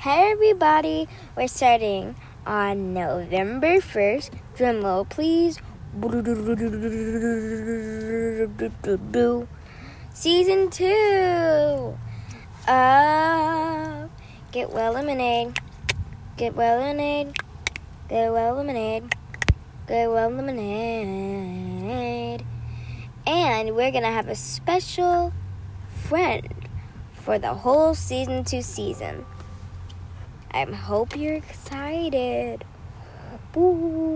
Hey everybody, we're starting on November 1st. Drum roll, please. Season 2 of Get Well Lemonade. Get Well Lemonade. Get Well Lemonade. Get Well Lemonade. And we're going to have a special friend for the whole season 2 season. I hope you're excited. Boo.